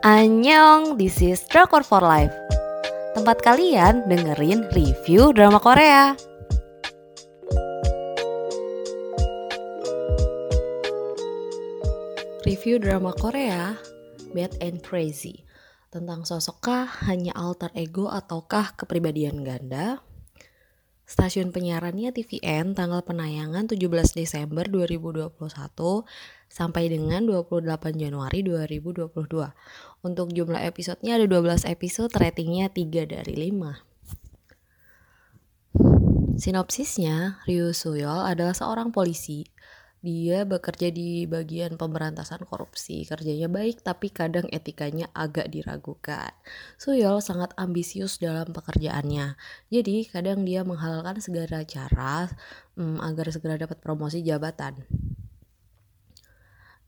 Annyeong, this is Drakor for Life. Tempat kalian dengerin review drama Korea. Review drama Korea Bad and Crazy. Tentang sosokkah hanya alter ego ataukah kepribadian ganda? Stasiun penyiarannya TVN tanggal penayangan 17 Desember 2021 sampai dengan 28 Januari 2022. Untuk jumlah episodenya ada 12 episode, ratingnya 3 dari 5. Sinopsisnya, Ryu Suyol adalah seorang polisi dia bekerja di bagian pemberantasan korupsi. Kerjanya baik tapi kadang etikanya agak diragukan. Suyol sangat ambisius dalam pekerjaannya. Jadi kadang dia menghalalkan segala cara um, agar segera dapat promosi jabatan.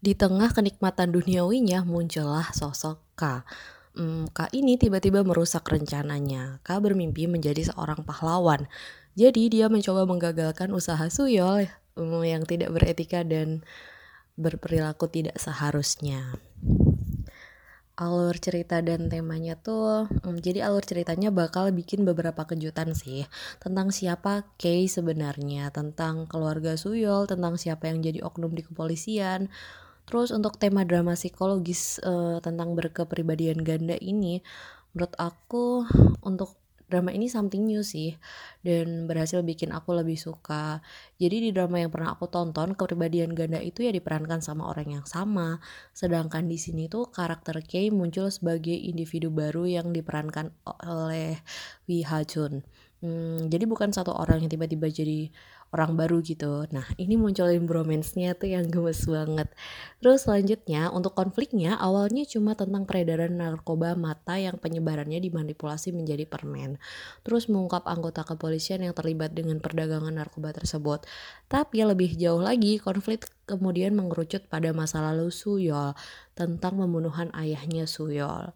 Di tengah kenikmatan duniawinya muncullah sosok K. Hmm, K ini tiba-tiba merusak rencananya. K bermimpi menjadi seorang pahlawan. Jadi dia mencoba menggagalkan usaha Suyol yang tidak beretika dan berperilaku tidak seharusnya. Alur cerita dan temanya tuh, hmm, jadi alur ceritanya bakal bikin beberapa kejutan sih tentang siapa Kay sebenarnya, tentang keluarga Suyol, tentang siapa yang jadi oknum di kepolisian. Terus untuk tema drama psikologis uh, tentang berkepribadian ganda ini, menurut aku untuk drama ini something new sih dan berhasil bikin aku lebih suka. Jadi di drama yang pernah aku tonton kepribadian ganda itu ya diperankan sama orang yang sama. Sedangkan di sini tuh karakter Kay muncul sebagai individu baru yang diperankan oleh Wi Ha Jun. Hmm, jadi bukan satu orang yang tiba-tiba jadi orang baru gitu. Nah, ini munculin bromance-nya tuh yang gemes banget. Terus selanjutnya, untuk konfliknya awalnya cuma tentang peredaran narkoba mata yang penyebarannya dimanipulasi menjadi permen. Terus mengungkap anggota kepolisian yang terlibat dengan perdagangan narkoba tersebut. Tapi lebih jauh lagi, konflik kemudian mengerucut pada masa lalu Suyol tentang pembunuhan ayahnya Suyol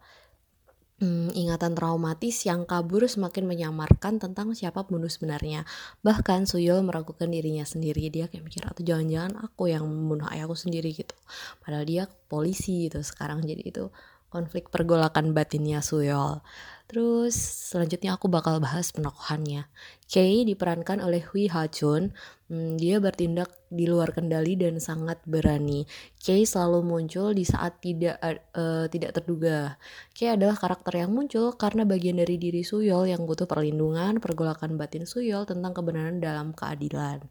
hmm, ingatan traumatis yang kabur semakin menyamarkan tentang siapa pembunuh sebenarnya. Bahkan Suyol meragukan dirinya sendiri. Dia kayak mikir atau jangan-jangan aku yang membunuh ayahku sendiri gitu. Padahal dia polisi gitu sekarang jadi itu konflik pergolakan batinnya Suyol. Terus selanjutnya aku bakal bahas penokohannya. Kay diperankan oleh Hui Ha Chun. Hmm, dia bertindak di luar kendali dan sangat berani. Kay selalu muncul di saat tidak uh, tidak terduga. Kay adalah karakter yang muncul karena bagian dari diri Suyol yang butuh perlindungan, pergolakan batin Suyol tentang kebenaran dalam keadilan.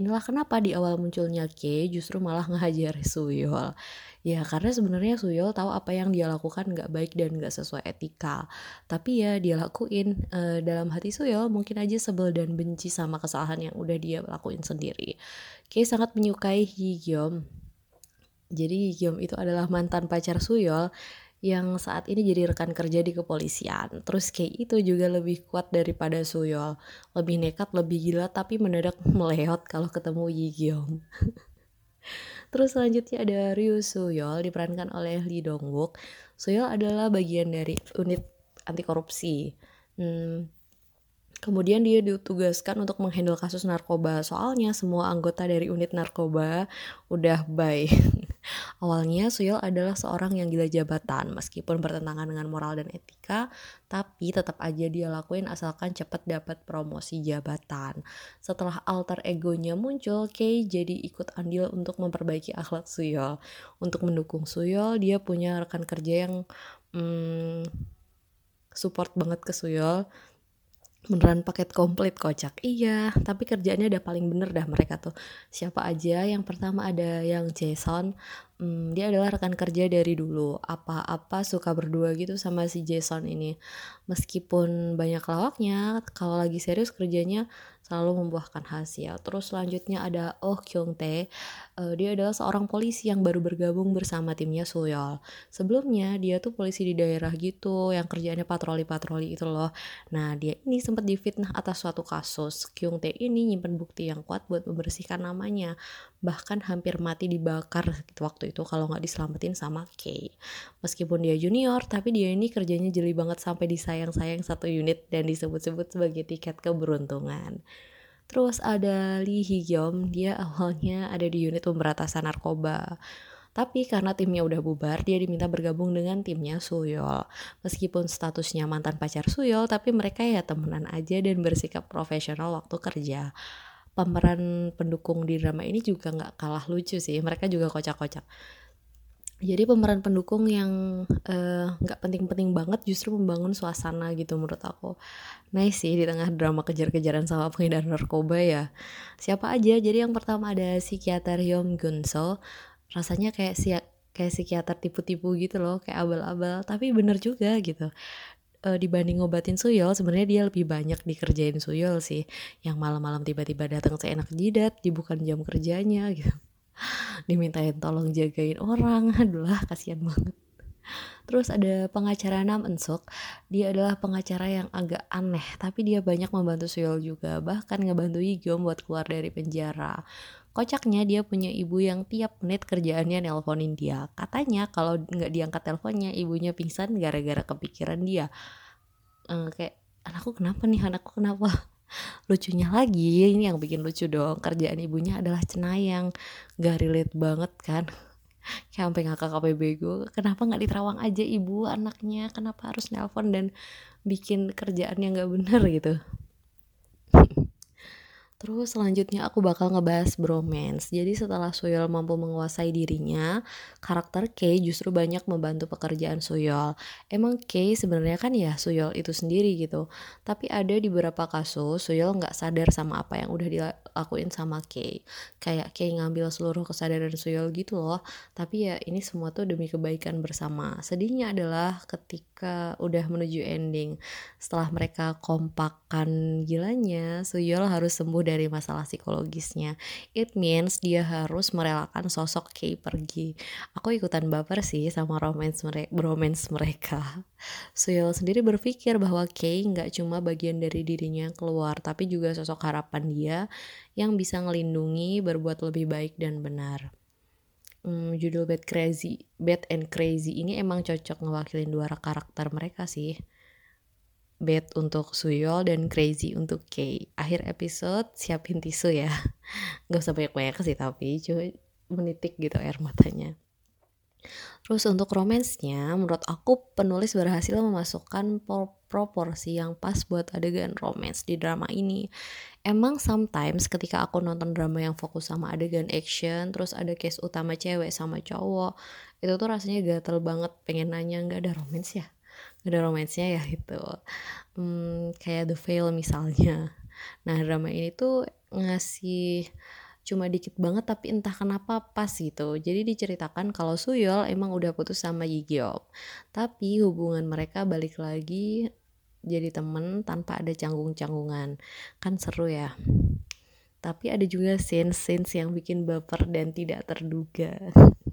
Inilah kenapa di awal munculnya Kay justru malah ngehajar Suyol. Ya karena sebenarnya Suyol tahu apa yang dia lakukan nggak baik dan nggak sesuai etika. Tapi ya dia lakuin uh, dalam hati Suyol mungkin aja sebel dan benci sama kesalahan yang udah dia lakuin sendiri. Kay sangat menyukai Hyeom. Jadi Hyeom itu adalah mantan pacar Suyol yang saat ini jadi rekan kerja di kepolisian. Terus Kay itu juga lebih kuat daripada Suyol. Lebih nekat, lebih gila, tapi mendadak meleot kalau ketemu Hyeom. Terus selanjutnya ada Ryu Suyol diperankan oleh Lee Dong Wook. Suyol adalah bagian dari unit anti korupsi. Hmm, Kemudian dia ditugaskan untuk menghandle kasus narkoba. Soalnya semua anggota dari unit narkoba udah bye. Awalnya Suyol adalah seorang yang gila jabatan, meskipun bertentangan dengan moral dan etika, tapi tetap aja dia lakuin asalkan cepat dapat promosi jabatan. Setelah alter egonya muncul, Kay jadi ikut andil untuk memperbaiki akhlak Suyol. Untuk mendukung Suyol, dia punya rekan kerja yang hmm, support banget ke Suyol beneran paket komplit kocak. Iya tapi kerjanya udah paling bener dah mereka tuh. Siapa aja yang pertama ada yang Jason hmm, dia adalah rekan kerja dari dulu apa-apa suka berdua gitu sama si Jason ini meskipun banyak lawaknya kalau lagi serius kerjanya selalu membuahkan hasil. Terus selanjutnya ada Oh Kyung Tae. Uh, dia adalah seorang polisi yang baru bergabung bersama timnya Suyol. Sebelumnya dia tuh polisi di daerah gitu yang kerjanya patroli-patroli itu loh. Nah, dia ini sempat difitnah atas suatu kasus. Kyung Tae ini nyimpen bukti yang kuat buat membersihkan namanya. Bahkan hampir mati dibakar gitu waktu itu kalau nggak diselamatin sama Kay. Meskipun dia junior, tapi dia ini kerjanya jeli banget sampai disayang-sayang satu unit dan disebut-sebut sebagai tiket keberuntungan. Terus ada Lee Hee Kyung, dia awalnya ada di unit pemberantasan narkoba. Tapi karena timnya udah bubar, dia diminta bergabung dengan timnya Suyol. Meskipun statusnya mantan pacar Suyol, tapi mereka ya temenan aja dan bersikap profesional waktu kerja. Pemeran pendukung di drama ini juga nggak kalah lucu sih, mereka juga kocak-kocak. Jadi pemeran pendukung yang eh, nggak uh, penting-penting banget justru membangun suasana gitu menurut aku. Nice sih di tengah drama kejar-kejaran sama pengedar narkoba ya. Siapa aja jadi yang pertama ada psikiater Yom Gunso rasanya kayak si kayak psikiater tipu-tipu gitu loh kayak abal-abal tapi bener juga gitu uh, dibanding ngobatin Suyol sebenarnya dia lebih banyak dikerjain Suyol sih. Yang malam-malam tiba-tiba datang seenak jidat di bukan jam kerjanya gitu. Dimintain tolong jagain orang aduh lah kasihan banget. Terus ada pengacara Nam Ensok, dia adalah pengacara yang agak aneh, tapi dia banyak membantu Suyol juga, bahkan ngebantu Yigom buat keluar dari penjara. Kocaknya dia punya ibu yang tiap menit kerjaannya nelponin dia. Katanya kalau nggak diangkat teleponnya, ibunya pingsan gara-gara kepikiran dia. Ehm, kayak, anakku kenapa nih, anakku kenapa? lucunya lagi ini yang bikin lucu dong. Kerjaan ibunya adalah cenayang. Gak relate banget kan? Kayak sampai ngakak sampai bego kenapa nggak diterawang aja ibu anaknya? Kenapa harus nelpon dan bikin kerjaan yang nggak bener? Gitu Terus selanjutnya aku bakal ngebahas bromance. Jadi setelah Suyol mampu menguasai dirinya, karakter Kay justru banyak membantu pekerjaan Suyol. Emang Kay sebenarnya kan ya Suyol itu sendiri gitu. Tapi ada di beberapa kasus Suyol nggak sadar sama apa yang udah dilakuin sama Kay. Kayak Kay ngambil seluruh kesadaran Suyol gitu loh. Tapi ya ini semua tuh demi kebaikan bersama. Sedihnya adalah ketika udah menuju ending. Setelah mereka kompakan gilanya, Suyol harus sembuh dari dari masalah psikologisnya. It means dia harus merelakan sosok Kay pergi. Aku ikutan baper sih sama romance mereka, bromance mereka. Suyol sendiri berpikir bahwa Kay nggak cuma bagian dari dirinya yang keluar, tapi juga sosok harapan dia yang bisa ngelindungi, berbuat lebih baik dan benar. Hmm, judul Bad Crazy, Bad and Crazy ini emang cocok ngewakilin dua karakter mereka sih bad untuk Suyol dan crazy untuk Kay. Akhir episode siapin tisu ya. Gak usah banyak-banyak sih tapi cuma menitik gitu air matanya. Terus untuk romansnya, menurut aku penulis berhasil memasukkan proporsi yang pas buat adegan romance di drama ini. Emang sometimes ketika aku nonton drama yang fokus sama adegan action, terus ada case utama cewek sama cowok, itu tuh rasanya gatel banget pengen nanya nggak ada romance ya? Ada romansnya ya itu hmm, kayak The Veil misalnya. Nah drama ini tuh ngasih cuma dikit banget tapi entah kenapa pas gitu. Jadi diceritakan kalau Suyol emang udah putus sama Yigyeop tapi hubungan mereka balik lagi jadi temen tanpa ada canggung-canggungan. Kan seru ya. Tapi ada juga scene-scenes yang bikin baper dan tidak terduga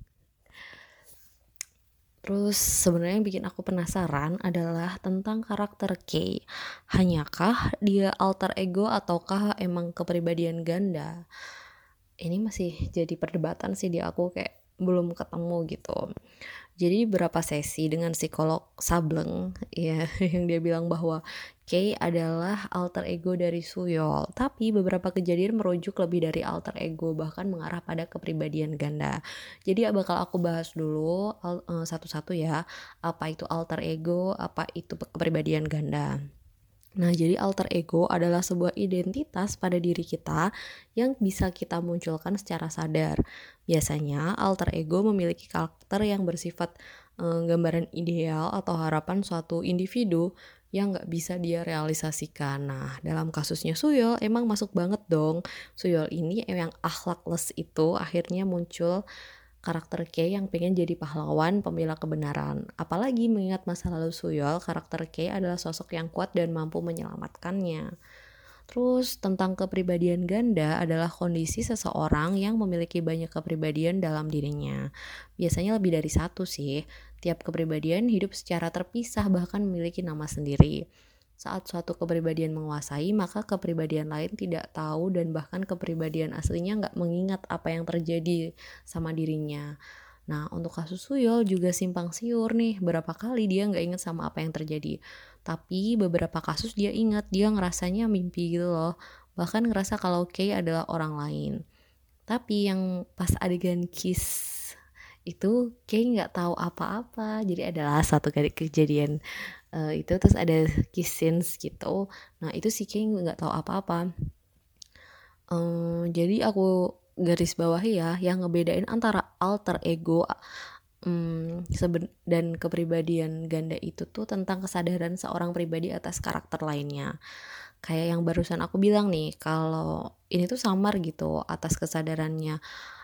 Terus sebenarnya yang bikin aku penasaran adalah tentang karakter Kay. Hanyakah dia alter ego ataukah emang kepribadian ganda? Ini masih jadi perdebatan sih di aku kayak belum ketemu gitu. Jadi berapa sesi dengan psikolog Sableng ya yang dia bilang bahwa Kay adalah alter ego dari Suyol, tapi beberapa kejadian merujuk lebih dari alter ego bahkan mengarah pada kepribadian ganda. Jadi bakal aku bahas dulu eh, satu-satu ya, apa itu alter ego, apa itu kepribadian ganda. Nah, jadi alter ego adalah sebuah identitas pada diri kita yang bisa kita munculkan secara sadar. Biasanya, alter ego memiliki karakter yang bersifat e, gambaran ideal atau harapan suatu individu yang nggak bisa dia realisasikan. Nah, dalam kasusnya Suyol emang masuk banget dong. Suyol ini yang akhlakless itu akhirnya muncul karakter K yang pengen jadi pahlawan pembela kebenaran. Apalagi mengingat masa lalu Suyol, karakter K adalah sosok yang kuat dan mampu menyelamatkannya. Terus tentang kepribadian ganda adalah kondisi seseorang yang memiliki banyak kepribadian dalam dirinya. Biasanya lebih dari satu sih. Tiap kepribadian hidup secara terpisah bahkan memiliki nama sendiri. Saat suatu kepribadian menguasai, maka kepribadian lain tidak tahu dan bahkan kepribadian aslinya nggak mengingat apa yang terjadi sama dirinya. Nah, untuk kasus Suyol juga simpang siur nih, berapa kali dia nggak ingat sama apa yang terjadi. Tapi beberapa kasus dia ingat, dia ngerasanya mimpi gitu loh. Bahkan ngerasa kalau Kay adalah orang lain. Tapi yang pas adegan kiss itu kayak nggak tahu apa-apa. Jadi adalah satu kali kejadian uh, itu terus ada kiss scenes gitu. Nah itu sih kayak nggak tahu apa-apa. Um, jadi aku garis bawahi ya yang ngebedain antara alter ego um, dan kepribadian ganda itu tuh tentang kesadaran seorang pribadi atas karakter lainnya kayak yang barusan aku bilang nih kalau ini tuh samar gitu atas kesadarannya.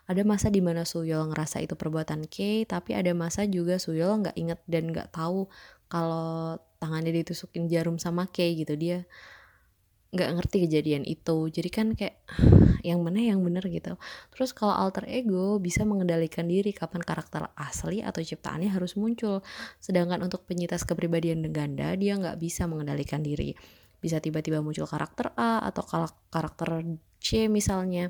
Ada masa di mana Suyol ngerasa itu perbuatan K tapi ada masa juga Suyol nggak inget dan nggak tahu kalau tangannya ditusukin jarum sama K gitu. Dia nggak ngerti kejadian itu. Jadi kan kayak yang mana yang bener gitu. Terus kalau alter ego bisa mengendalikan diri kapan karakter asli atau ciptaannya harus muncul. Sedangkan untuk penyintas kepribadian ganda dia nggak bisa mengendalikan diri bisa tiba-tiba muncul karakter A atau karakter C misalnya.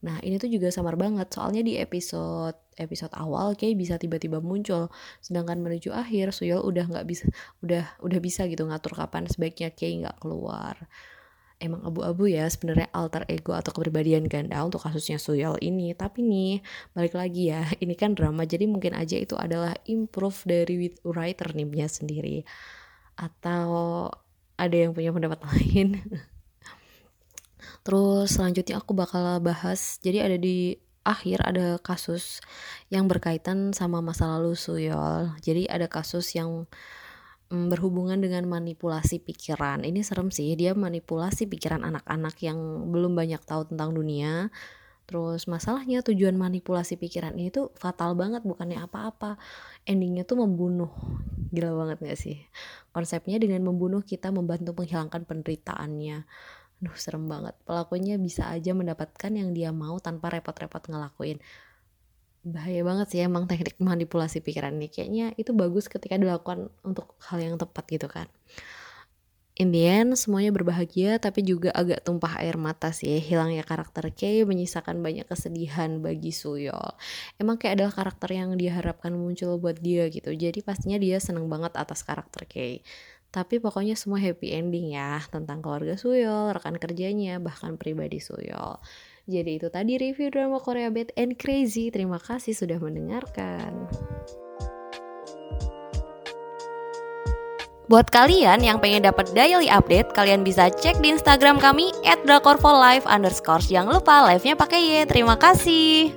Nah ini tuh juga samar banget. Soalnya di episode episode awal kayak bisa tiba-tiba muncul. Sedangkan menuju akhir Suyol udah nggak bisa udah udah bisa gitu ngatur kapan sebaiknya kayak nggak keluar. Emang abu-abu ya sebenarnya alter ego atau kepribadian ganda untuk kasusnya Suyol ini. Tapi nih balik lagi ya ini kan drama. Jadi mungkin aja itu adalah improve dari writer nimnya sendiri. Atau ada yang punya pendapat lain. Terus selanjutnya aku bakal bahas jadi ada di akhir ada kasus yang berkaitan sama masa lalu Suyol. Jadi ada kasus yang mm, berhubungan dengan manipulasi pikiran. Ini serem sih dia manipulasi pikiran anak-anak yang belum banyak tahu tentang dunia Terus masalahnya tujuan manipulasi pikiran ini tuh fatal banget bukannya apa-apa. Endingnya tuh membunuh. Gila banget gak sih? Konsepnya dengan membunuh kita membantu menghilangkan penderitaannya. Aduh serem banget. Pelakunya bisa aja mendapatkan yang dia mau tanpa repot-repot ngelakuin. Bahaya banget sih emang teknik manipulasi pikiran ini. Kayaknya itu bagus ketika dilakukan untuk hal yang tepat gitu kan in the end semuanya berbahagia tapi juga agak tumpah air mata sih hilangnya karakter Kay menyisakan banyak kesedihan bagi Suyol emang kayak adalah karakter yang diharapkan muncul buat dia gitu jadi pastinya dia seneng banget atas karakter Kay tapi pokoknya semua happy ending ya tentang keluarga Suyol, rekan kerjanya, bahkan pribadi Suyol. Jadi itu tadi review drama Korea Bad and Crazy. Terima kasih sudah mendengarkan. Buat kalian yang pengen dapat daily update, kalian bisa cek di Instagram kami @drakorfolive_. Jangan lupa live-nya pakai Y. Terima kasih.